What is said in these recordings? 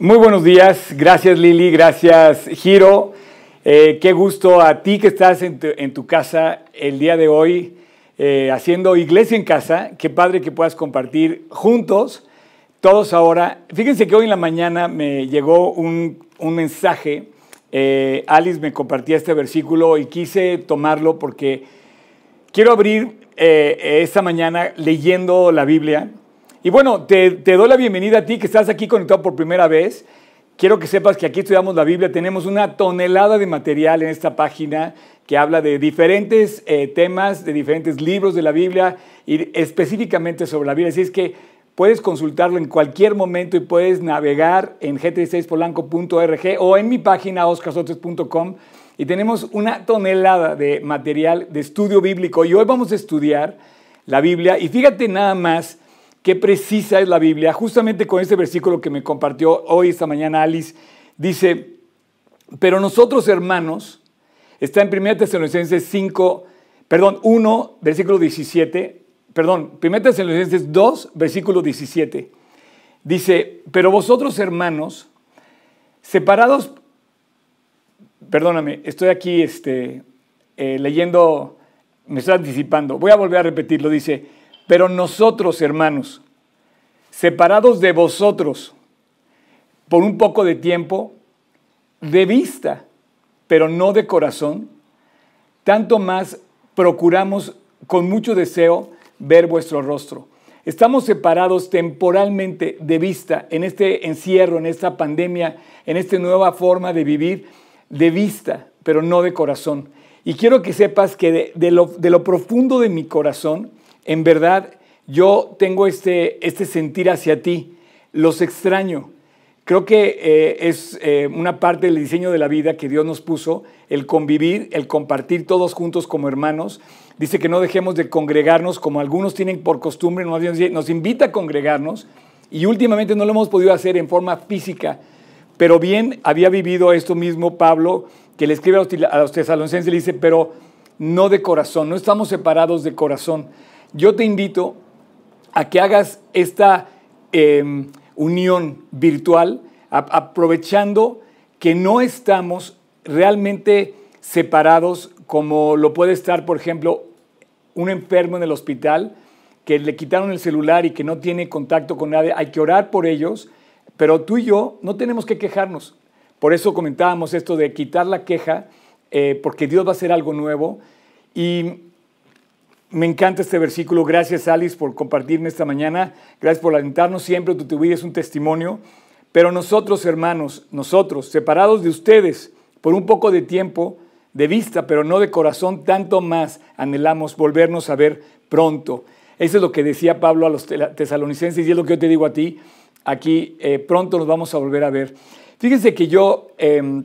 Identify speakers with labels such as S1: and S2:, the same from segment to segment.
S1: Muy buenos días, gracias Lili, gracias Giro. Eh, qué gusto a ti que estás en tu, casa el día de hoy eh, haciendo iglesia en casa. Qué padre que puedas compartir juntos, todos ahora. Fíjense que hoy en la mañana me llegó un, mensaje. Eh, Alice me compartía este versículo y quise tomarlo porque quiero abrir esta mañana leyendo la Biblia. Y bueno, te, doy la bienvenida a ti que estás aquí conectado por primera vez. Quiero que sepas que aquí estudiamos la Biblia, tenemos una tonelada de material en esta página que habla de diferentes eh, temas, de diferentes libros de la Biblia y específicamente sobre la Biblia. Así es que puedes consultarlo en cualquier momento y puedes navegar en gt6polanco.org o en mi página oscarsotes.com y tenemos una tonelada de material de estudio bíblico y hoy vamos a estudiar la Biblia y fíjate nada más qué precisa es la Biblia. Justamente con este versículo que me compartió hoy, esta mañana, Alice, dice, pero nosotros hermanos, está en 1 Tesalonicenses 5, perdón, 1, versículo 17, perdón, 1 Tesalonicenses 2, versículo 17. Dice, pero vosotros hermanos, separados, perdóname, estoy aquí este, eh, leyendo, me estoy anticipando, voy a volver a repetirlo, dice, pero nosotros, hermanos, separados de vosotros por un poco de tiempo, de vista, pero no de corazón, tanto más procuramos con mucho deseo ver vuestro rostro. Estamos separados temporalmente de vista en este encierro, en esta pandemia, en esta nueva forma de vivir, de vista, pero no de corazón. Y quiero que sepas que de, lo, de lo profundo de mi corazón, en verdad yo tengo este, este sentir hacia ti, los extraño. Creo que eh, es eh, una parte del diseño de la vida que Dios nos puso, el convivir, el compartir todos juntos como hermanos. Dice que no dejemos de congregarnos como algunos tienen por costumbre, nos invita a congregarnos y últimamente no lo hemos podido hacer en forma física, pero bien había vivido esto mismo Pablo, que le escribe a los tesalonicenses y le dice, pero no de corazón, no estamos separados de corazón. Yo te invito a que hagas esta em, unión virtual, aprovechando que no estamos realmente separados como lo puede estar, por ejemplo, un enfermo en el hospital que le quitaron el celular y que no tiene contacto con nadie. Hay que orar por ellos, pero tú y yo no tenemos que quejarnos. Por eso comentábamos esto de quitar la queja, eh, porque Dios va a hacer algo nuevo. Y me encanta este versículo. Gracias, Alice, por compartirme esta mañana. Gracias por alentarnos siempre. Tu vida es un testimonio. Pero nosotros, hermanos, nosotros, separados de ustedes por un poco de tiempo, de vista, pero no de corazón, tanto más anhelamos volvernos a ver pronto. Eso es lo que decía Pablo a los tesalonicenses y es lo que yo te digo a ti. Aquí eh, pronto nos vamos a volver a ver. Fíjense que yo em,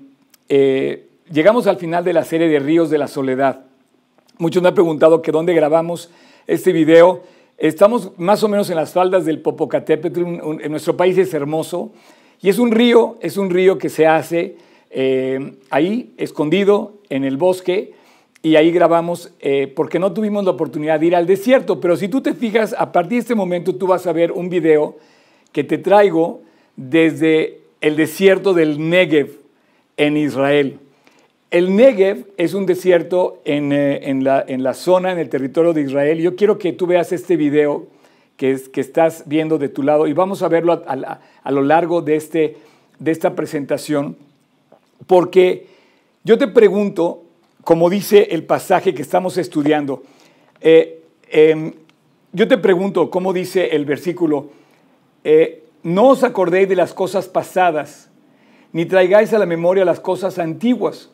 S1: eh, llegamos al final de la serie de Ríos de la Soledad. Muchos me han preguntado que dónde grabamos este video. Estamos más o menos en las faldas del Popocatépetl. En nuestro país es hermoso. Y es un río, es un río que se hace eh, ahí, escondido en el bosque. Y ahí grabamos eh, porque no tuvimos la oportunidad de ir al desierto. Pero si tú te fijas, a partir de este momento tú vas a ver un video que te traigo desde el desierto del Negev en Israel. El Negev es un desierto eh, en, la, zona, en el territorio de Israel. Yo quiero que tú veas este video que, estás viendo de tu lado y vamos a verlo a, lo largo de, este, de esta presentación, porque yo te pregunto, como dice el pasaje que estamos estudiando, eh, em, yo te pregunto, como dice el versículo, eh, no os acordéis de las cosas pasadas, ni traigáis a la memoria las cosas antiguas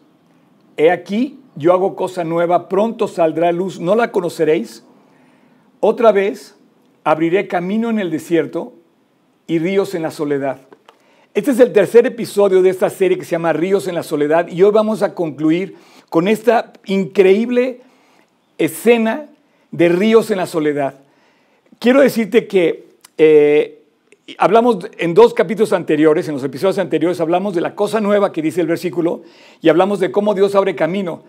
S1: He aquí, yo hago cosa nueva, pronto saldrá luz, ¿no la conoceréis? Otra vez abriré camino en el desierto y ríos en la soledad. Este es el tercer episodio de esta serie que se llama Ríos en la Soledad y hoy vamos a concluir con esta increíble escena de Ríos en la Soledad. Quiero decirte que eh, hablamos en dos capítulos anteriores, en los episodios anteriores, hablamos de la cosa nueva que dice el versículo y hablamos de cómo Dios abre camino.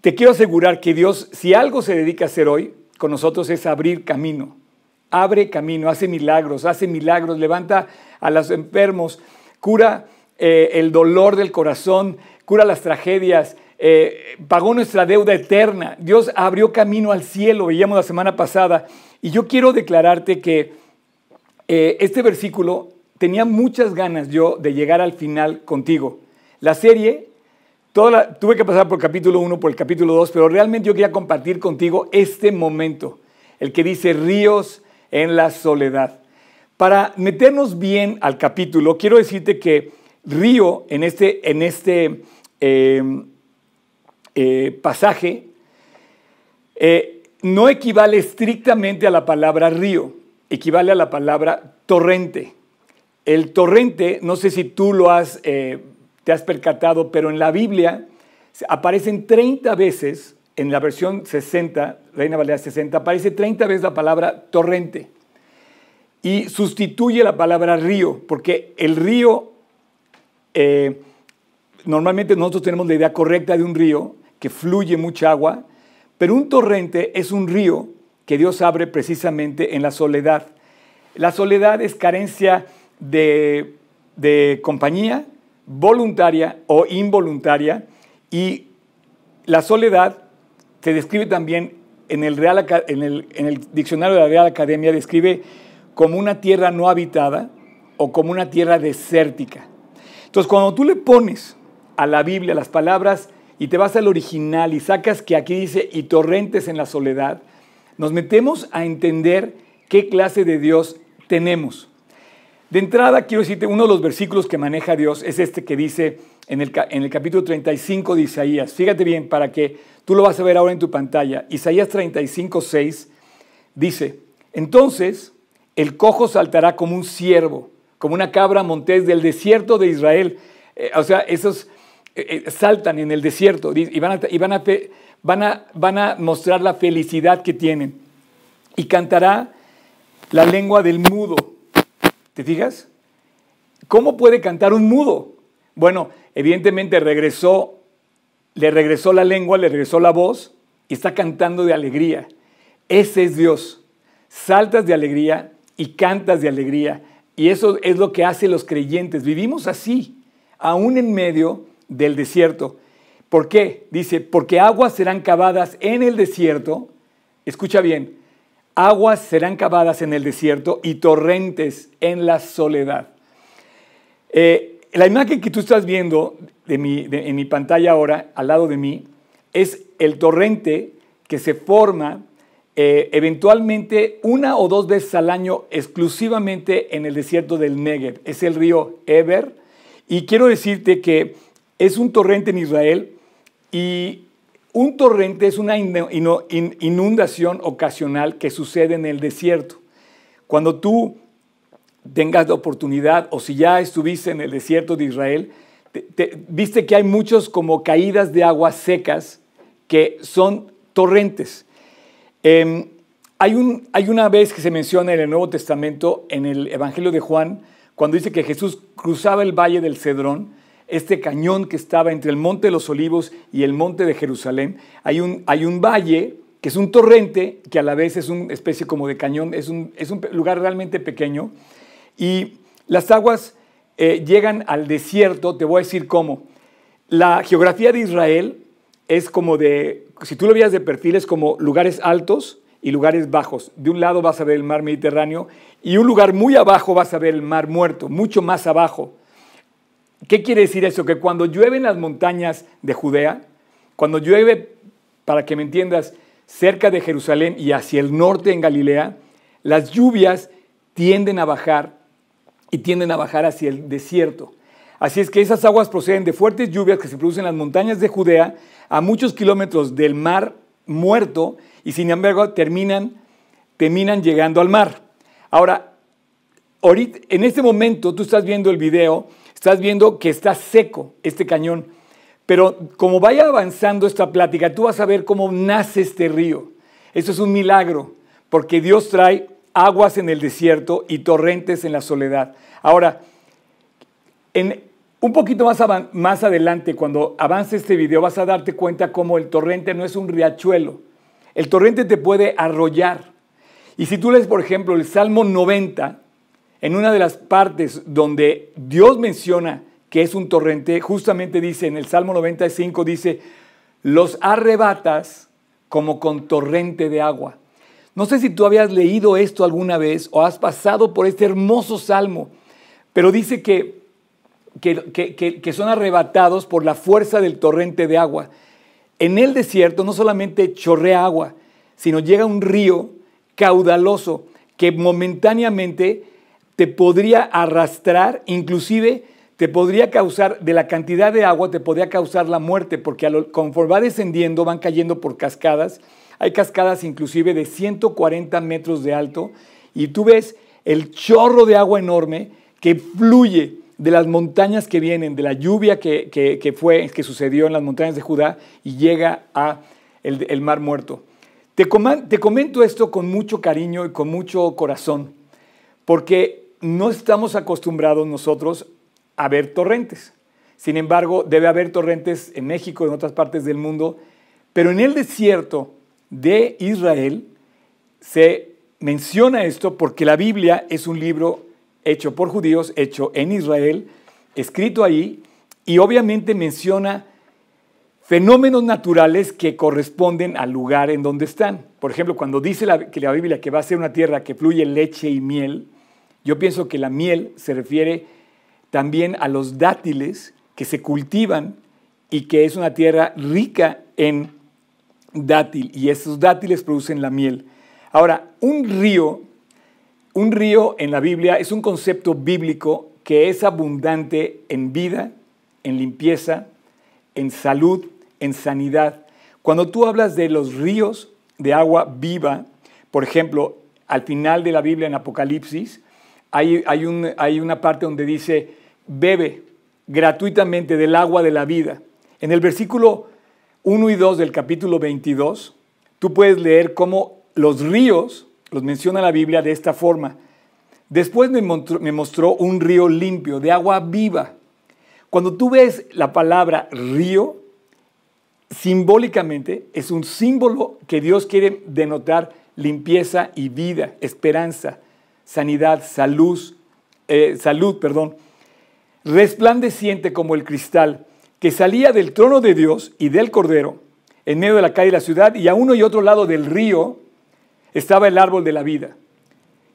S1: Te quiero asegurar que Dios, si algo se dedica a hacer hoy con nosotros, es abrir camino. Abre camino, hace milagros, hace milagros, levanta a los enfermos, cura eh, el dolor del corazón, cura las tragedias, eh, pagó nuestra deuda eterna. Dios abrió camino al cielo, veíamos la semana pasada. Y yo quiero declararte que eh, este versículo tenía muchas ganas yo de llegar al final contigo. La serie, toda tuve que pasar por el capítulo 1, por el capítulo 2, pero realmente yo quería compartir contigo este momento, el que dice ríos en la soledad. Para meternos bien al capítulo, quiero decirte que río en este, en este em, eh, pasaje eh, no equivale estrictamente a la palabra río, equivale a la palabra torrente. El torrente, no sé si tú lo has, eh, te has percatado, pero en la Biblia aparecen 30 veces, en la versión 60, Reina Valera 60, aparece 30 veces la palabra torrente y sustituye la palabra río, porque el río, eh, normalmente nosotros tenemos la idea correcta de un río, que fluye mucha agua, pero un torrente es un río que Dios abre precisamente en la soledad. La soledad es carencia de, de compañía voluntaria o involuntaria y la soledad se describe también en el, Real, en el, en el diccionario de la Real Academia, describe como una tierra no habitada o como una tierra desértica. Entonces, cuando tú le pones a la Biblia las palabras y te vas al original y sacas que aquí dice y torrentes en la soledad, nos metemos a entender qué clase de Dios tenemos. De entrada, quiero decirte, uno de los versículos que maneja Dios es este que dice en el, capítulo 35 de Isaías. Fíjate bien, para que tú lo vas a ver ahora en tu pantalla. Isaías 35, 6 dice, entonces el cojo saltará como un ciervo, como una cabra montés del desierto de Israel. Eh, o sea, esos eh, eh, saltan en el desierto y, van, a, van, a, van a mostrar la felicidad que tienen. Y cantará la lengua del mudo. ¿Te fijas? ¿Cómo puede cantar un mudo? Bueno, evidentemente regresó, le regresó la lengua, le regresó la voz y está cantando de alegría. Ese es Dios. Saltas de alegría y cantas de alegría. Y eso es lo que hacen los creyentes. Vivimos así, aún en medio del desierto. ¿Por qué? Dice, porque aguas serán cavadas en el desierto. Escucha bien, aguas serán cavadas en el desierto y torrentes en la soledad. Eh, la imagen que tú estás viendo de en mi pantalla ahora, al lado de mí, es el torrente que se forma eh, eventualmente una o dos veces al año exclusivamente en el desierto del Negev. Es el río Eber. Y quiero decirte que es un torrente en Israel y un torrente es una inundación ocasional que sucede en el desierto. Cuando tú tengas la oportunidad o si ya estuviste en el desierto de Israel, viste que hay muchos como caídas de aguas secas que son torrentes. Em, hay, un, hay una vez que se menciona en el Nuevo Testamento, en el Evangelio de Juan, cuando dice que Jesús cruzaba el valle del Cedrón, este cañón que estaba entre el monte de los olivos y el monte de Jerusalén, hay un, hay un valle que es un torrente, que a la vez es una especie como de cañón, es un, es un lugar realmente pequeño, y las aguas eh, llegan al desierto, te voy a decir cómo. La geografía de Israel es como de, si tú lo veías de perfil, es como lugares altos y lugares bajos. De un lado vas a ver el mar Mediterráneo y un lugar muy abajo vas a ver el mar muerto, mucho más abajo. ¿Qué quiere decir eso? Que cuando llueve en las montañas de Judea, cuando llueve, para que me entiendas, cerca de Jerusalén y hacia el norte en Galilea, las lluvias tienden a bajar y tienden a bajar hacia el desierto. Así es que esas aguas proceden de fuertes lluvias que se producen en las montañas de Judea a muchos kilómetros del mar muerto y sin embargo terminan, terminan llegando al mar. Ahora, ahorita, en este momento tú estás viendo el video, estás viendo que está seco este cañón, pero como vaya avanzando esta plática, tú vas a ver cómo nace este río. Eso es un milagro, porque Dios trae aguas en el desierto y torrentes en la soledad. Ahora, en, un poquito más, más adelante, cuando avance este video, vas a darte cuenta cómo el torrente no es un riachuelo. El torrente te puede arrollar. Y si tú lees, por ejemplo, el Salmo 90, en una de las partes donde Dios menciona que es un torrente, justamente dice en el Salmo 95, dice, los arrebatas como con torrente de agua. No sé si tú habías leído esto alguna vez o has pasado por este hermoso salmo, pero dice que, que, que, son arrebatados por la fuerza del torrente de agua. En el desierto no solamente chorrea agua, sino llega un río caudaloso que momentáneamente te podría arrastrar, inclusive te podría causar, de la cantidad de agua, te podría causar la muerte, porque conforme va descendiendo van cayendo por cascadas. Hay cascadas inclusive de 140 metros de alto y tú ves el chorro de agua enorme que fluye de las montañas que vienen, de la lluvia que, fue, que sucedió en las montañas de Judá y llega a el, mar muerto. Te, te comento esto con mucho cariño y con mucho corazón, porque no estamos acostumbrados nosotros a ver torrentes. Sin embargo, debe haber torrentes en México, en otras partes del mundo, pero en el desierto de Israel se menciona esto porque la Biblia es un libro hecho por judíos, hecho en Israel, escrito ahí, y obviamente menciona fenómenos naturales que corresponden al lugar en donde están. Por ejemplo, cuando dice que la Biblia que va a ser una tierra que fluye leche y miel, yo pienso que la miel se refiere también a los dátiles que se cultivan y que es una tierra rica en dátil y esos dátiles producen la miel. Ahora, un río, un río en la Biblia es un concepto bíblico que es abundante en vida, en limpieza, en salud, en sanidad. Cuando tú hablas de los ríos de agua viva, por ejemplo, al final de la Biblia en Apocalipsis, hay, hay, un, hay una parte donde dice, bebe gratuitamente del agua de la vida. En el versículo 1 y 2 del capítulo 22, tú puedes leer cómo los ríos, los menciona la Biblia de esta forma. Después me mostró, un río limpio, de agua viva. Cuando tú ves la palabra río, simbólicamente es un símbolo que Dios quiere denotar limpieza y vida, esperanza, sanidad, salud, eh, salud, perdón resplandeciente como el cristal, que salía del trono de Dios y del Cordero, en medio de la calle de la ciudad, y a uno y otro lado del río estaba el árbol de la vida,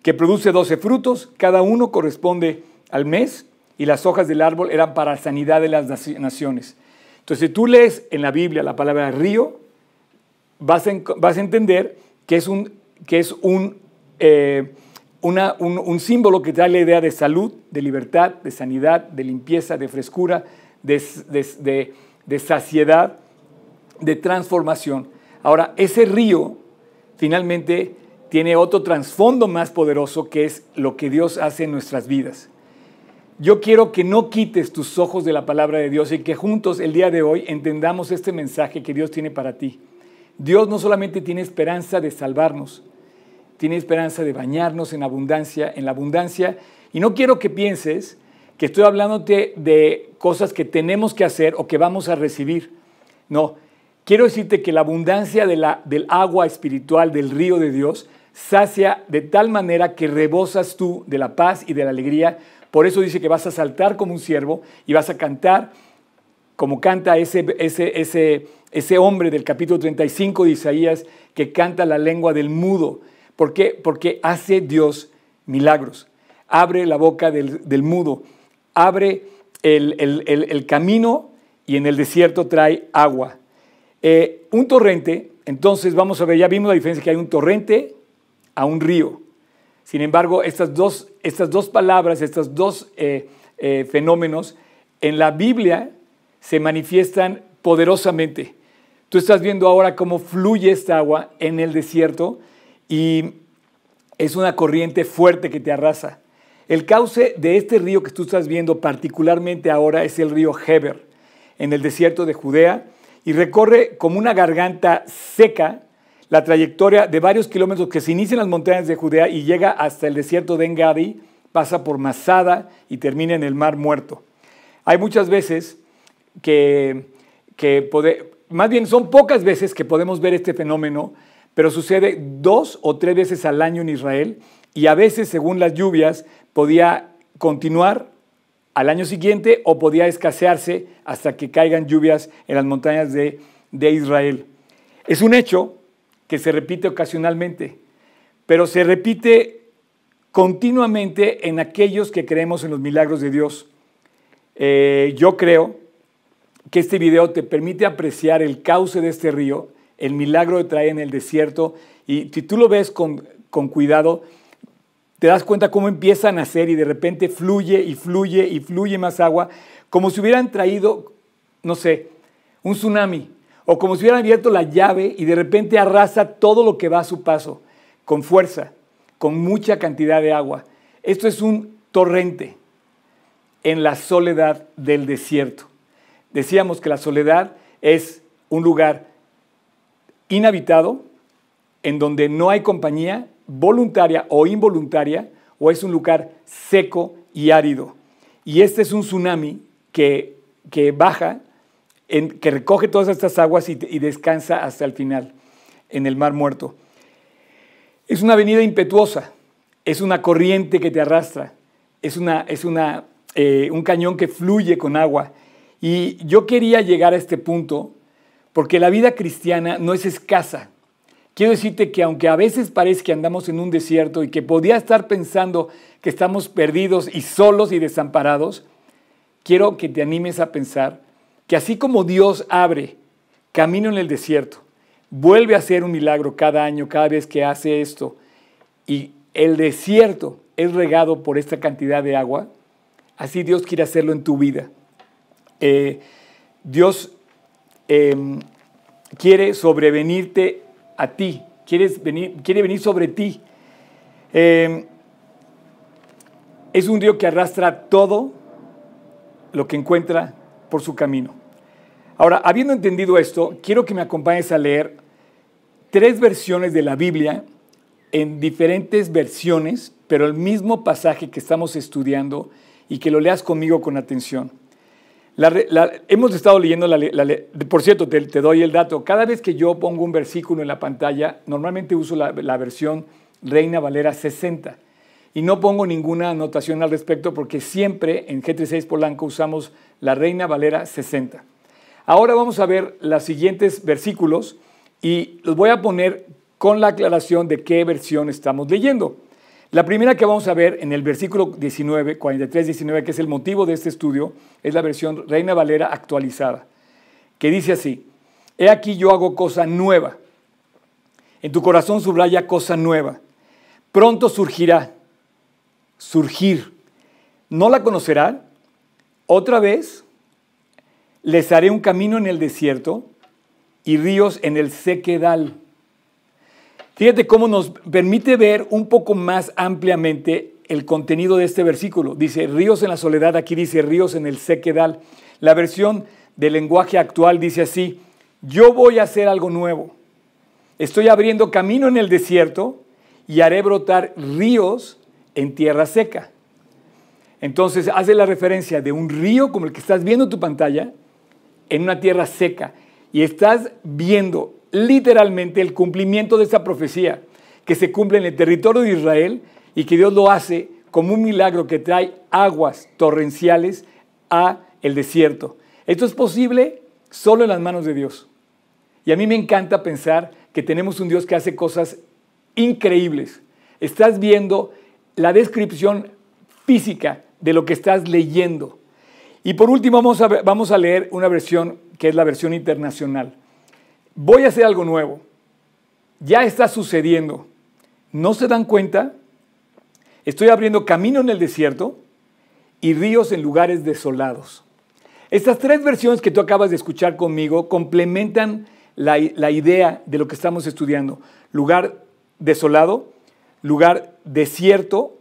S1: que produce doce frutos, cada uno corresponde al mes, y las hojas del árbol eran para sanidad de las naciones. Entonces, si tú lees en la Biblia la palabra río, vas a, vas a entender que es un, que es un eh, un, símbolo que trae la idea de salud, de libertad, de sanidad, de limpieza, de frescura, de, de saciedad, de transformación. Ahora, ese río finalmente tiene otro trasfondo más poderoso que es lo que Dios hace en nuestras vidas. Yo quiero que no quites tus ojos de la palabra de Dios y que juntos el día de hoy entendamos este mensaje que Dios tiene para ti. Dios no solamente tiene esperanza de salvarnos, tiene esperanza de bañarnos en abundancia, en la abundancia. Y no quiero que pienses que estoy hablándote de cosas que tenemos que hacer o que vamos a recibir. No, quiero decirte que la abundancia del agua espiritual del río de Dios sacia de tal manera que rebosas tú de la paz y de la alegría. Por eso dice que vas a saltar como un siervo y vas a cantar como canta ese, ese, ese, ese hombre del capítulo 35 de Isaías que canta la lengua del mudo. ¿Por qué? Porque hace Dios milagros. Abre la boca del, mudo, abre el, camino y en el desierto trae agua. Eh, un torrente, entonces vamos a ver, ya vimos la diferencia que hay un torrente a un río. Sin embargo, estas dos, estas dos palabras, estos dos eh, eh, fenómenos en la Biblia se manifiestan poderosamente. Tú estás viendo ahora cómo fluye esta agua en el desierto y es una corriente fuerte que te arrasa. El cauce de este río que tú estás viendo particularmente ahora es el río Heber, en el desierto de Judea, y recorre como una garganta seca la trayectoria de varios kilómetros que se inicia en las montañas de Judea y llega hasta el desierto de Engadi, pasa por Masada y termina en el Mar Muerto. Hay muchas veces que, que más bien son pocas veces que podemos ver este fenómeno pero sucede dos o tres veces al año en Israel y a veces, según las lluvias, podía continuar al año siguiente o podía escasearse hasta que caigan lluvias en las montañas de, de Israel. Es un hecho que se repite ocasionalmente, pero se repite continuamente en aquellos que creemos en los milagros de Dios. Eh, yo creo que este video te permite apreciar el cauce de este río, el milagro de traer en el desierto, y si tú lo ves con, con cuidado, te das cuenta cómo empieza a nacer y de repente fluye y fluye y fluye más agua, como si hubieran traído, no sé, un tsunami, o como si hubieran abierto la llave y de repente arrasa todo lo que va a su paso, con fuerza, con mucha cantidad de agua. Esto es un torrente en la soledad del desierto. Decíamos que la soledad es un lugar inhabitado, en donde no hay compañía voluntaria o involuntaria, o es un lugar seco y árido. Y este es un tsunami que, que baja que recoge todas estas aguas y, descansa hasta el final en el mar muerto. Es una avenida impetuosa, es una corriente que te arrastra, es, una, es una, eh, un cañón que fluye con agua. Y yo quería llegar a este punto porque la vida cristiana no es escasa. Quiero decirte que aunque a veces parece que andamos en un desierto y que podía estar pensando que estamos perdidos y solos y desamparados, quiero que te animes a pensar que así como Dios abre camino en el desierto, vuelve a hacer un milagro cada año, cada vez que hace esto, y el desierto es regado por esta cantidad de agua, así Dios quiere hacerlo en tu vida. Eh, Dios em, quiere sobrevenirte a ti, venir, quiere venir sobre ti. Em, es un río que arrastra todo lo que encuentra por su camino. Ahora, habiendo entendido esto, quiero que me acompañes a leer tres versiones de la Biblia en diferentes versiones, pero el mismo pasaje que estamos estudiando y que lo leas conmigo con atención. Hemos estado leyendo, la, por cierto, te, te, doy el dato, cada vez que yo pongo un versículo en la pantalla, normalmente uso la, versión Reina Valera 60 y no pongo ninguna anotación al respecto porque siempre en G36 Polanco usamos la Reina Valera 60. Ahora vamos a ver los siguientes versículos y los voy a poner con la aclaración de qué versión estamos leyendo. La primera que vamos a ver en el versículo 19, 43, 19, que es el motivo de este estudio, es la versión Reina Valera actualizada, que dice así, He aquí yo hago cosa nueva. En tu corazón subraya cosa nueva. Pronto surgirá, surgir. ¿No la conocerá? Otra vez les haré un camino en el desierto y ríos en el sequedal. Fíjate cómo nos permite ver un poco más ampliamente el contenido de este versículo. Dice ríos en la soledad, aquí dice ríos en el sequedal. La versión del lenguaje actual dice así, yo voy a hacer algo nuevo. Estoy abriendo camino en el desierto y haré brotar ríos en tierra seca. Entonces hace la referencia de un río como el que estás viendo en tu pantalla, en una tierra seca y estás viendo literalmente el cumplimiento de esa profecía que se cumple en el territorio de Israel y que Dios lo hace como un milagro que trae aguas torrenciales a el desierto. Esto es posible solo en las manos de Dios. Y a mí me encanta pensar que tenemos un Dios que hace cosas increíbles. Estás viendo la descripción física de lo que estás leyendo. Y por último vamos a, vamos a leer una versión que es la versión internacional. Voy a hacer algo nuevo. Ya está sucediendo. ¿No se dan cuenta? Estoy abriendo camino en el desierto y ríos en lugares desolados. Estas tres versiones que tú acabas de escuchar conmigo complementan la, la, idea de lo que estamos estudiando. Lugar desolado, lugar desierto,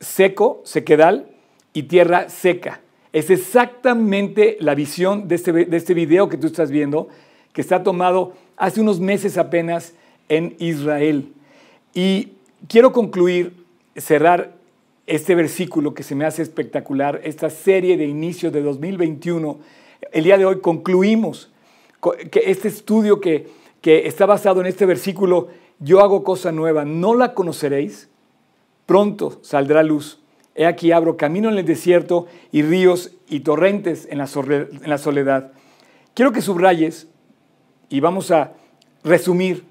S1: seco, sequedal y tierra seca. Es exactamente la visión de este, de este video que tú estás viendo, que está tomado hace unos meses apenas en Israel. Y quiero concluir, cerrar este versículo que se me hace espectacular, esta serie de inicio de 2021. El día de hoy concluimos que este estudio que, que está basado en este versículo, yo hago cosa nueva, no la conoceréis, pronto saldrá luz He aquí abro camino en el desierto y ríos y torrentes en la soledad. Quiero que subrayes y vamos a resumir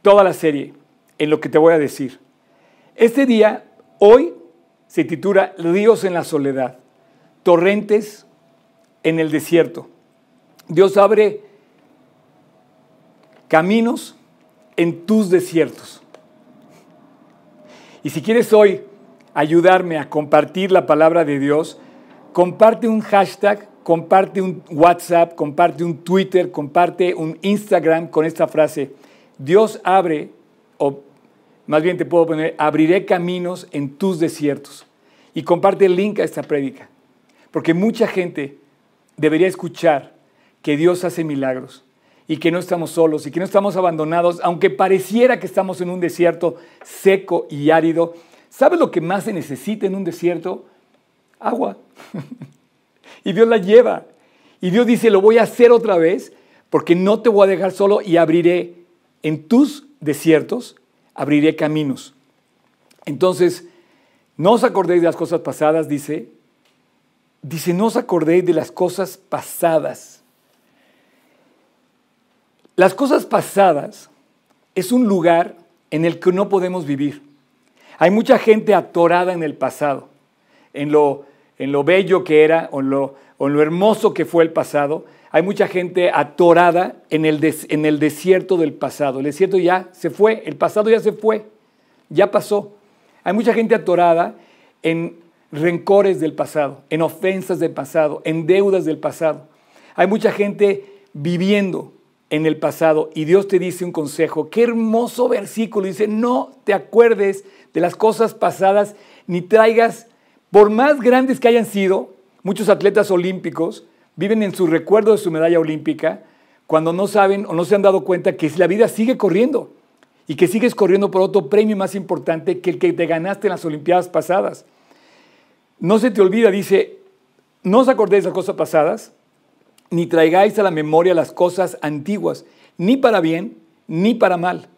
S1: toda la serie en lo que te voy a decir. Este día, hoy, se titula Ríos en la soledad, torrentes en el desierto. Dios abre caminos en tus desiertos. Y si quieres hoy ayudarme a compartir la palabra de Dios, comparte un hashtag, comparte un WhatsApp, comparte un Twitter, comparte un Instagram con esta frase. Dios abre, o más bien te puedo poner, abriré caminos en tus desiertos. Y comparte el link a esta prédica. Porque mucha gente debería escuchar que Dios hace milagros y que no estamos solos y que no estamos abandonados, aunque pareciera que estamos en un desierto seco y árido. ¿Sabes lo que más se necesita en un desierto? Agua. y Dios la lleva. Y Dios dice, lo voy a hacer otra vez porque no te voy a dejar solo y abriré en tus desiertos, abriré caminos. Entonces, no os acordéis de las cosas pasadas, dice. Dice, no os acordéis de las cosas pasadas. Las cosas pasadas es un lugar en el que no podemos vivir. Hay mucha gente atorada en el pasado, en lo, en lo bello que era o en lo, en lo, hermoso que fue el pasado. Hay mucha gente atorada en el, en el desierto del pasado. El desierto ya se fue, el pasado ya se fue, ya pasó. Hay mucha gente atorada en rencores del pasado, en ofensas del pasado, en deudas del pasado. Hay mucha gente viviendo en el pasado y Dios te dice un consejo. Qué hermoso versículo. Dice, no te acuerdes de las cosas pasadas ni traigas, por más grandes que hayan sido, muchos atletas olímpicos viven en su recuerdo de su medalla olímpica cuando no saben o no se han dado cuenta que la vida sigue corriendo y que sigues corriendo por otro premio más importante que el que te ganaste en las Olimpiadas pasadas. No se te olvida, dice, no os acordéis de las cosas pasadas, ni traigáis a la memoria las cosas antiguas, ni para bien, ni para mal.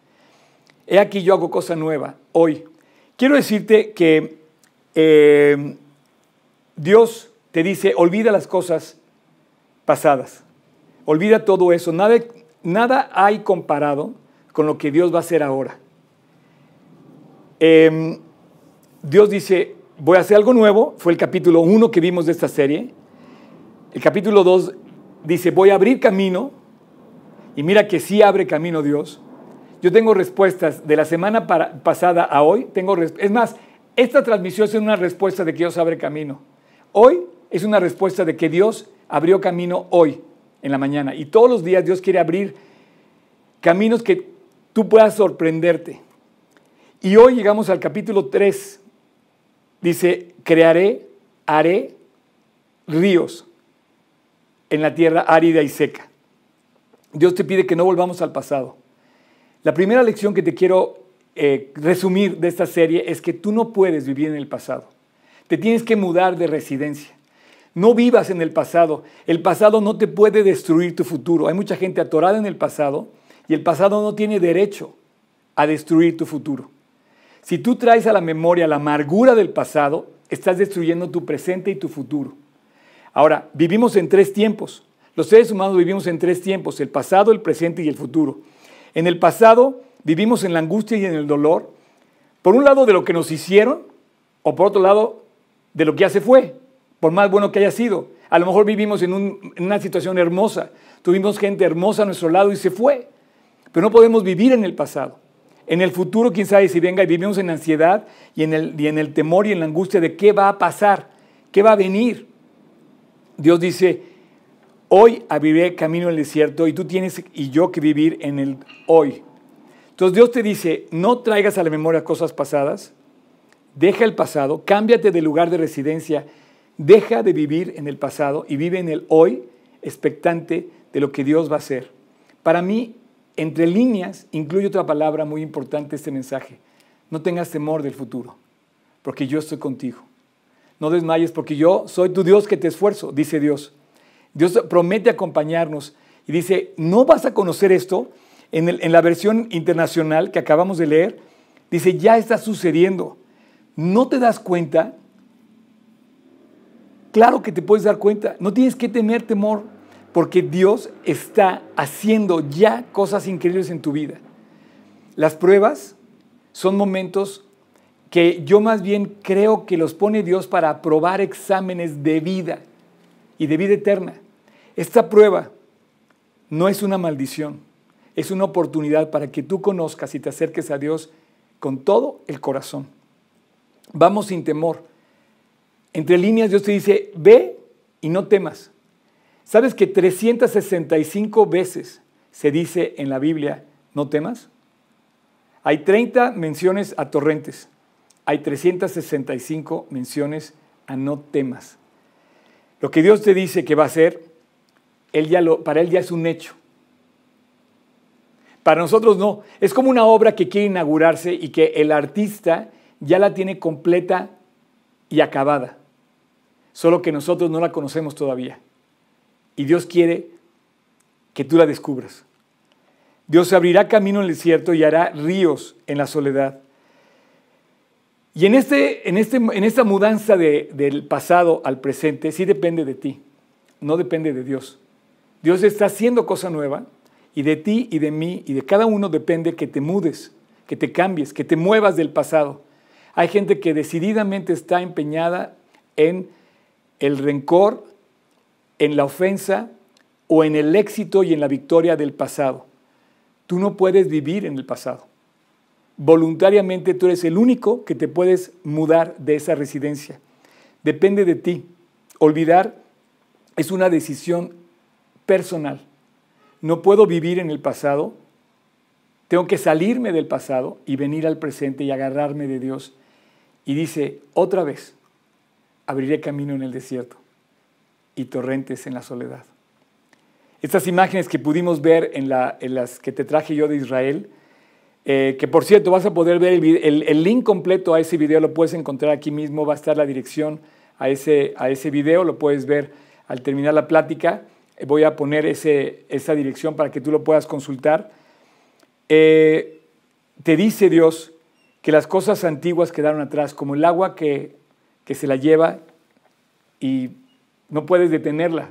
S1: He aquí yo hago cosa nueva hoy. Quiero decirte que eh, Dios te dice, olvida las cosas pasadas, olvida todo eso, nada, nada hay comparado con lo que Dios va a hacer ahora. Em, Dios dice, voy a hacer algo nuevo, fue el capítulo 1 que vimos de esta serie. El capítulo 2 dice, voy a abrir camino, y mira que sí abre camino Dios. Yo tengo respuestas de la semana pasada a hoy. Tengo es más, esta transmisión es una respuesta de que Dios abre camino. Hoy es una respuesta de que Dios abrió camino hoy, en la mañana. Y todos los días Dios quiere abrir caminos que tú puedas sorprenderte. Y hoy llegamos al capítulo 3. Dice, crearé, haré ríos en la tierra árida y seca. Dios te pide que no volvamos al pasado. La primera lección que te quiero eh, resumir de esta serie es que tú no puedes vivir en el pasado. Te tienes que mudar de residencia. No vivas en el pasado. El pasado no te puede destruir tu futuro. Hay mucha gente atorada en el pasado y el pasado no tiene derecho a destruir tu futuro. Si tú traes a la memoria la amargura del pasado, estás destruyendo tu presente y tu futuro. Ahora, vivimos en tres tiempos. Los seres humanos vivimos en tres tiempos, el pasado, el presente y el futuro. En el pasado vivimos en la angustia y en el dolor, por un lado de lo que nos hicieron, o por otro lado de lo que ya se fue, por más bueno que haya sido. A lo mejor vivimos en, una situación hermosa, tuvimos gente hermosa a nuestro lado y se fue, pero no podemos vivir en el pasado. En el futuro, quién sabe si venga y vivimos en ansiedad y en el, y en el temor y en la angustia de qué va a pasar, qué va a venir. Dios dice, hoy abriré camino en el desierto y tú tienes y yo que vivir en el hoy. Entonces Dios te dice, no traigas a la memoria cosas pasadas, deja el pasado, cámbiate de lugar de residencia, deja de vivir en el pasado y vive en el hoy, expectante de lo que Dios va a hacer. Para mí, entre líneas, incluye otra palabra muy importante este mensaje. No tengas temor del futuro, porque yo estoy contigo no desmayes porque yo soy tu Dios que te esfuerzo, dice Dios. Dios promete acompañarnos y dice, no vas a conocer esto. En, la versión internacional que acabamos de leer, dice, ya está sucediendo. ¿No te das cuenta Claro que te puedes dar cuenta. No tienes que tener temor porque Dios está haciendo ya cosas increíbles en tu vida. Las pruebas son momentos que yo más bien creo que los pone Dios para aprobar exámenes de vida y de vida eterna. Esta prueba no es una maldición, es una oportunidad para que tú conozcas y te acerques a Dios con todo el corazón. Vamos sin temor. Entre líneas Dios te dice, ve y no temas. ¿Sabes que 365 veces se dice en la Biblia, no temas? Hay 30 menciones a torrentes, hay 365 menciones a no temas. Lo que Dios te dice que va a hacer, él ya lo, para Él ya es un hecho. Para nosotros no. Es como una obra que quiere inaugurarse y que el artista ya la tiene completa y acabada. Solo que nosotros no la conocemos todavía. Y Dios quiere que tú la descubras. Dios abrirá camino en el desierto y hará ríos en la soledad. Y en, este, en, este, en esta mudanza del pasado al presente, sí depende de ti, no depende de Dios. Dios está haciendo cosa nueva y de ti y de mí y de cada uno depende que te mudes, que te cambies, que te muevas del pasado. Hay gente que decididamente está empeñada en el rencor, en la ofensa o en el éxito y en la victoria del pasado. Tú no puedes vivir en el pasado. Voluntariamente tú eres el único que te puedes mudar de esa residencia. Depende de ti. Olvidar es una decisión personal. No puedo vivir en el pasado. Tengo que salirme del pasado y venir al presente y agarrarme de Dios. Y dice, otra vez, abriré camino en el desierto y torrentes en la soledad. Estas imágenes que pudimos ver en, las que te traje yo de Israel, eh, que por cierto vas a poder ver el, link completo a ese video, lo puedes encontrar aquí mismo, va a estar la dirección a ese, a ese video, lo puedes ver al terminar la plática. Voy a poner esa dirección para que tú lo puedas consultar. Eh, te dice Dios que las cosas antiguas quedaron atrás, como el agua que, que se la lleva y no puedes detenerla.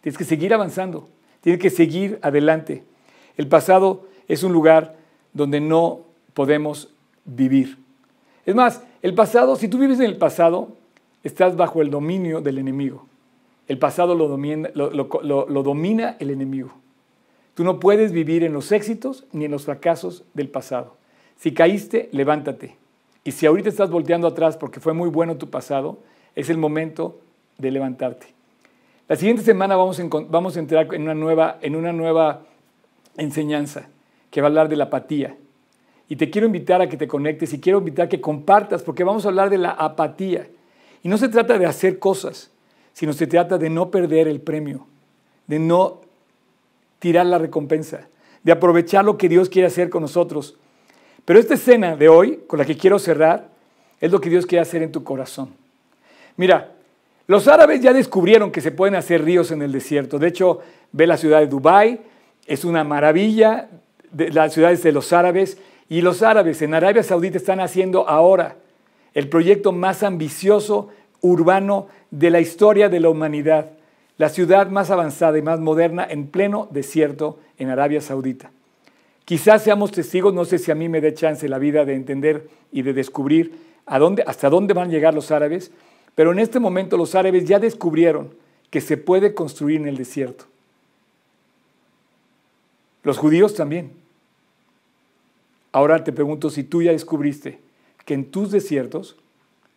S1: Tienes que seguir avanzando, tienes que seguir adelante. El pasado es un lugar donde no podemos vivir. Es más, el pasado, si tú vives en el pasado, estás bajo el dominio del enemigo. El pasado lo domina, el enemigo. Tú no puedes vivir en los éxitos ni en los fracasos del pasado. Si caíste, levántate. Y si ahorita estás volteando atrás porque fue muy bueno tu pasado, es el momento de levantarte. La siguiente semana vamos a entrar en una, nueva, en una nueva enseñanza que va a hablar de la apatía. Y te quiero invitar a que te conectes y quiero invitar a que compartas porque vamos a hablar de la apatía. Y no se trata de hacer cosas, sino se trata de no perder el premio, de no tirar la recompensa, de aprovechar lo que Dios quiere hacer con nosotros. Pero esta escena de hoy, con la que quiero cerrar, es lo que Dios quiere hacer en tu corazón. Mira, los árabes ya descubrieron que se pueden hacer ríos en el desierto. De hecho, ve la ciudad de Dubái, es una maravilla, de las ciudades de los árabes. Y los árabes en Arabia Saudita están haciendo ahora el proyecto más ambicioso urbano de la historia de la humanidad, la ciudad más avanzada y más moderna en pleno desierto en Arabia Saudita. Quizás seamos testigos, no sé si a mí me dé chance la vida de entender y de descubrir hasta dónde van a llegar los árabes, pero en este momento los árabes ya descubrieron que se puede construir en el desierto. Los judíos también. Ahora te pregunto si tú ya descubriste que en tus desiertos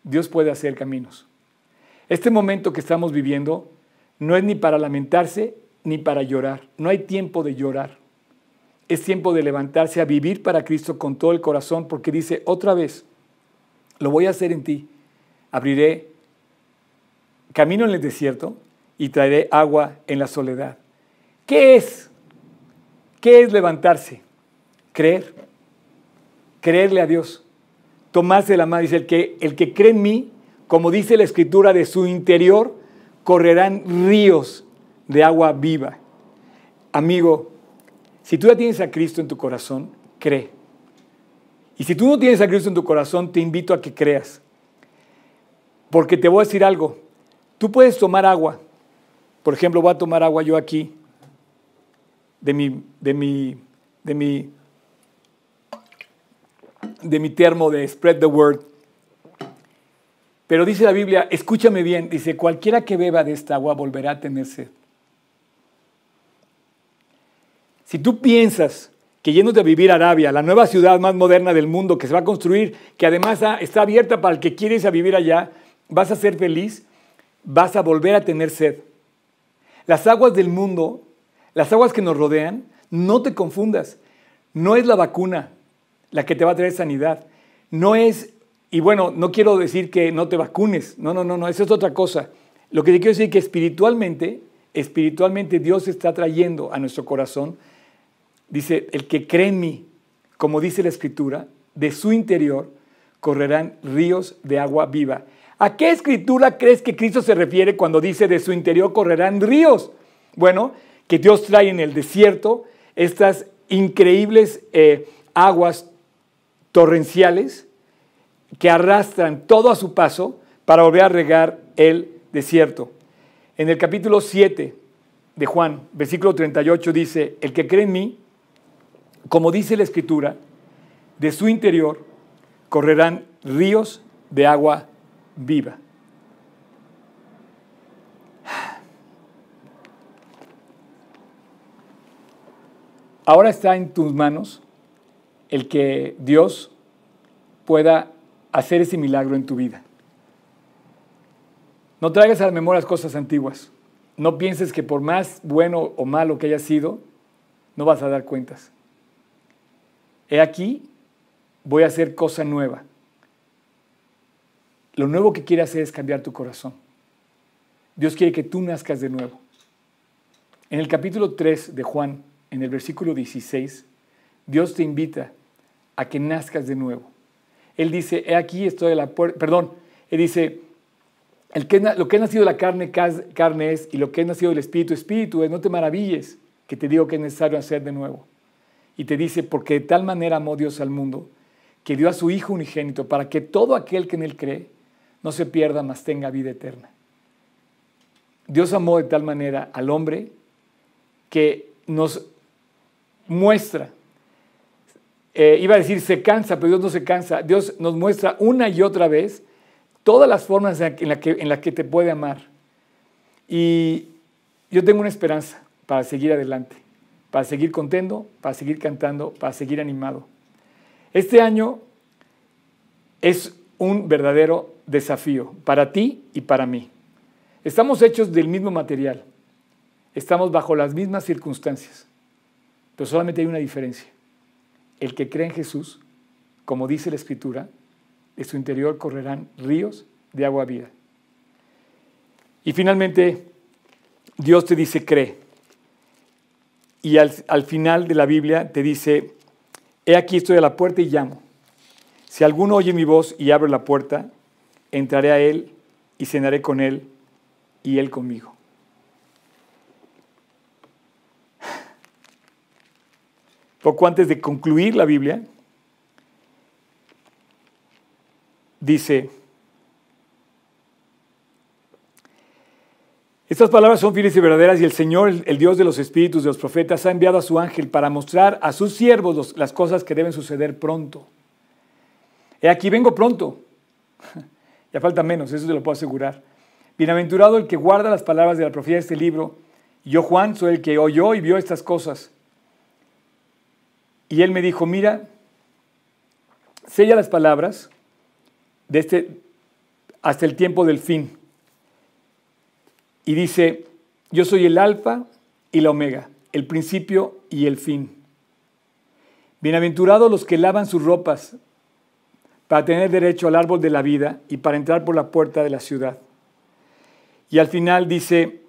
S1: Dios puede hacer caminos. Este momento que estamos viviendo no es ni para lamentarse ni para llorar. No hay tiempo de llorar. Es tiempo de levantarse a vivir para Cristo con todo el corazón porque dice otra vez, lo voy a hacer en ti. Abriré camino en el desierto y traeré agua en la soledad. ¿Qué es? ¿Qué es levantarse? Creer. Creerle a Dios. Tomarse la mano. Dice, el que, el que cree en mí, como dice la escritura, de su interior correrán ríos de agua viva. Amigo, si tú ya tienes a Cristo en tu corazón, cree. Y si tú no tienes a Cristo en tu corazón, te invito a que creas. Porque te voy a decir algo, Tú puedes tomar agua. Por ejemplo, voy a tomar agua yo aquí de mi, de mi, de mi, de mi termo de Spread the Word. Pero dice la Biblia, escúchame bien, dice, cualquiera que beba de esta agua volverá a tener sed. Si tú piensas que yéndote a vivir a Arabia, la nueva ciudad más moderna del mundo que se va a construir, que además está abierta para el que quiere irse a vivir allá, vas a ser feliz, vas a volver a tener sed. Las aguas del mundo, las aguas que nos rodean, no te confundas. No es la vacuna la que te va a traer sanidad. No es, y bueno, no quiero decir que no te vacunes. No, no, no, no, eso es otra cosa. Lo que te quiero decir es que espiritualmente, espiritualmente Dios está trayendo a nuestro corazón Dice, el que cree en mí, como dice la escritura, de su interior correrán ríos de agua viva. ¿A qué escritura crees que Cristo se refiere cuando dice de su interior correrán ríos? Bueno, que Dios trae en el desierto estas increíbles eh, aguas torrenciales que arrastran todo a su paso para volver a regar el desierto. En el capítulo 7 de Juan, versículo 38 dice, el que cree en mí, como dice la escritura, de su interior correrán ríos de agua viva. Ahora está en tus manos el que Dios pueda hacer ese milagro en tu vida. No traigas a la memoria las cosas antiguas. No pienses que por más bueno o malo que haya sido, no vas a dar cuentas. He aquí, voy a hacer cosa nueva. Lo nuevo que quiere hacer es cambiar tu corazón. Dios quiere que tú nazcas de nuevo. En el capítulo 3 de Juan, en el versículo 16, Dios te invita a que nazcas de nuevo. Él dice, he aquí estoy a la puerta, perdón, él dice, el lo que ha nacido de la carne, carne es, y lo que ha nacido del espíritu, espíritu es, no te maravilles que te digo que es necesario hacer de nuevo. Y te dice, porque de tal manera amó Dios al mundo, que dio a su Hijo unigénito, para que todo aquel que en Él cree no se pierda, mas tenga vida eterna. Dios amó de tal manera al hombre que nos muestra, eh, iba a decir se cansa, pero Dios no se cansa, Dios nos muestra una y otra vez todas las formas en las que, en la que te puede amar. Y yo tengo una esperanza para seguir adelante para seguir contento, para seguir cantando, para seguir animado. Este año es un verdadero desafío para ti y para mí. Estamos hechos del mismo material, estamos bajo las mismas circunstancias, pero solamente hay una diferencia. El que cree en Jesús, como dice la Escritura, de su interior correrán ríos de agua viva. Y finalmente, Dios te dice, cree. Y al, final de la Biblia te dice, he aquí estoy a la puerta y llamo. Si alguno oye mi voz y abre la puerta, entraré a él y cenaré con él y él conmigo. Poco antes de concluir la Biblia, dice, Estas palabras son fieles y verdaderas y el Señor, el Dios de los espíritus de los profetas, ha enviado a su ángel para mostrar a sus siervos las cosas que deben suceder pronto. He aquí vengo pronto. ya falta menos, eso te lo puedo asegurar. Bienaventurado el que guarda las palabras de la profecía de este libro. Yo, Juan, soy el que oyó y vio estas cosas. Y él me dijo, mira, sella las palabras de este, hasta el tiempo del fin y dice, yo soy el alfa y la omega, el principio y el fin. Bienaventurados los que lavan sus ropas para tener derecho al árbol de la vida y para entrar por la puerta de la ciudad. Y al final dice,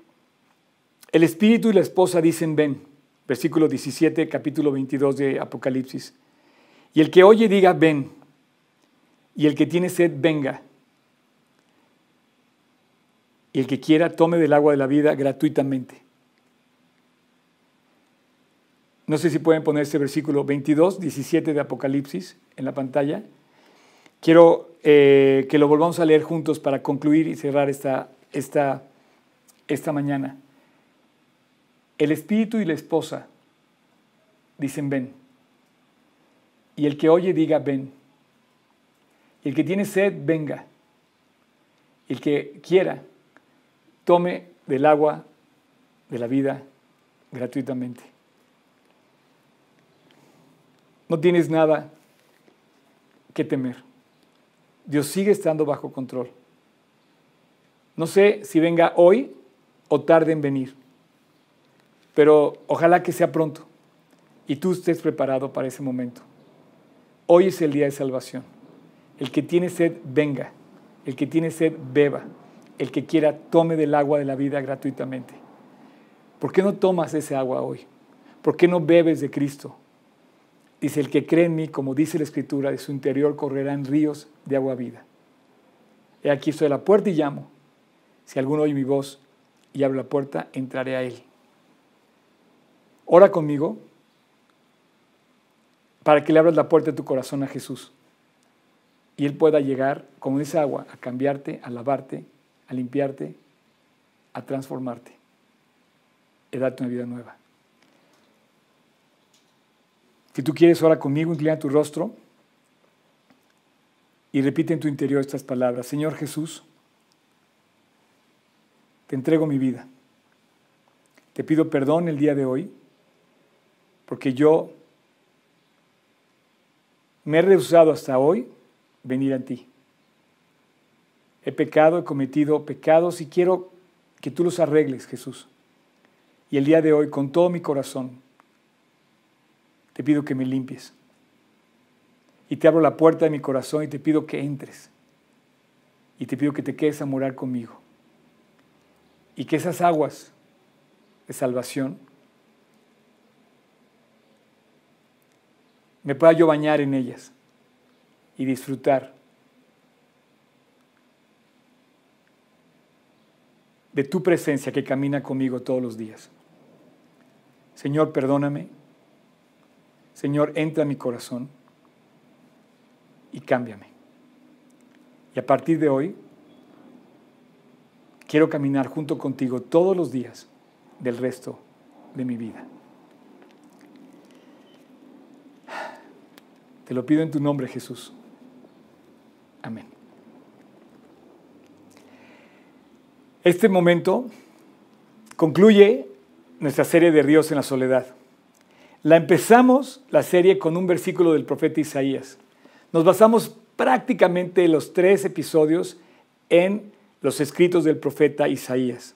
S1: el espíritu y la esposa dicen ven, versículo 17, capítulo 22 de Apocalipsis. Y el que oye diga ven, y el que tiene sed venga y el que quiera tome del agua de la vida gratuitamente. No sé si pueden poner este versículo 22, 17 de Apocalipsis en la pantalla. Quiero eh, que lo volvamos a leer juntos para concluir y cerrar esta esta, esta mañana. El espíritu y la esposa dicen ven. Y el que oye diga ven. Y el que tiene sed, venga. Y el que quiera, tome del agua de la vida gratuitamente. No tienes nada que temer. Dios sigue estando bajo control. No sé si venga hoy o tarde en venir, pero ojalá que sea pronto y tú estés preparado para ese momento. Hoy es el día de salvación. El que tiene sed, venga. El que tiene sed, beba. El que quiera, tome del agua de la vida gratuitamente. ¿Por qué no tomas ese agua hoy? ¿Por qué no bebes de Cristo? Dice, el que cree en mí, como dice la Escritura, de su interior correrán ríos de agua vida. He aquí estoy a la puerta y llamo. Si alguno oye mi voz y abre la puerta, entraré a él. Ora conmigo para que le abras la puerta de tu corazón a Jesús y Él pueda llegar con esa agua a cambiarte, a lavarte, a limpiarte, a transformarte y darte una vida nueva. Si tú quieres, ora conmigo, inclina tu rostro y repite en tu interior estas palabras. Señor Jesús, te entrego mi vida. Te pido perdón el día de hoy porque yo me he rehusado hasta hoy venir a ti. He pecado, he cometido pecados y quiero que tú los arregles, Jesús. Y el día de hoy, con todo mi corazón, te pido que me limpies. Y te abro la puerta de mi corazón y te pido que entres. Y te pido que te quedes a morar conmigo. Y que esas aguas de salvación me pueda yo bañar en ellas y disfrutar de tu presencia que camina conmigo todos los días. Señor, perdóname Señor, entra a mi corazón y cámbiame. Y a partir de hoy, quiero caminar junto contigo todos los días del resto de mi vida. Te lo pido en tu nombre, Jesús. Amén. Este momento concluye nuestra serie de Ríos en la Soledad. La empezamos la serie con un versículo del profeta Isaías. Nos basamos prácticamente los tres episodios en los escritos del profeta Isaías.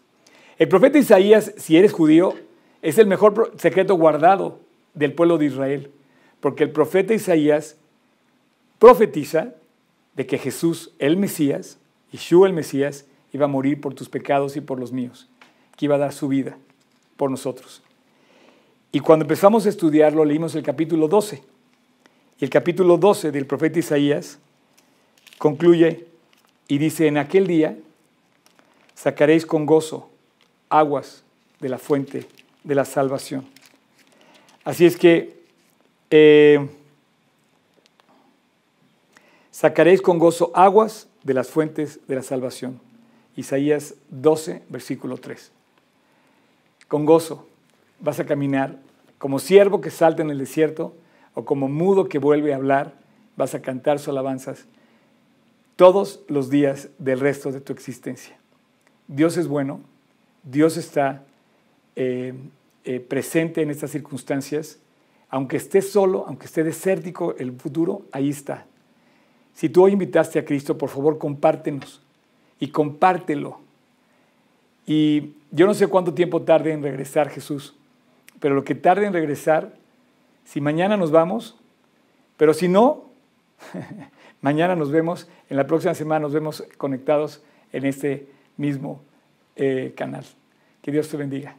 S1: El profeta Isaías, si eres judío, es el mejor secreto guardado del pueblo de Israel, porque el profeta Isaías profetiza de que Jesús, el Mesías, Yeshua el Mesías, iba a morir por tus pecados y por los míos, que iba a dar su vida por nosotros. Y cuando empezamos a estudiarlo, leímos el capítulo 12. Y el capítulo 12 del profeta Isaías concluye y dice, en aquel día sacaréis con gozo aguas de la fuente de la salvación. Así es que eh, sacaréis con gozo aguas de las fuentes de la salvación. Isaías 12, versículo 3. Con gozo vas a caminar como siervo que salta en el desierto o como mudo que vuelve a hablar, vas a cantar sus alabanzas todos los días del resto de tu existencia. Dios es bueno, Dios está eh, eh, presente en estas circunstancias, aunque esté solo, aunque esté desértico el futuro, ahí está. Si tú hoy invitaste a Cristo, por favor compártenos y compártelo. Y yo no sé cuánto tiempo tarde en regresar Jesús, pero lo que tarde en regresar, si mañana nos vamos, pero si no, mañana nos vemos, en la próxima semana nos vemos conectados en este mismo eh, canal. Que Dios te bendiga.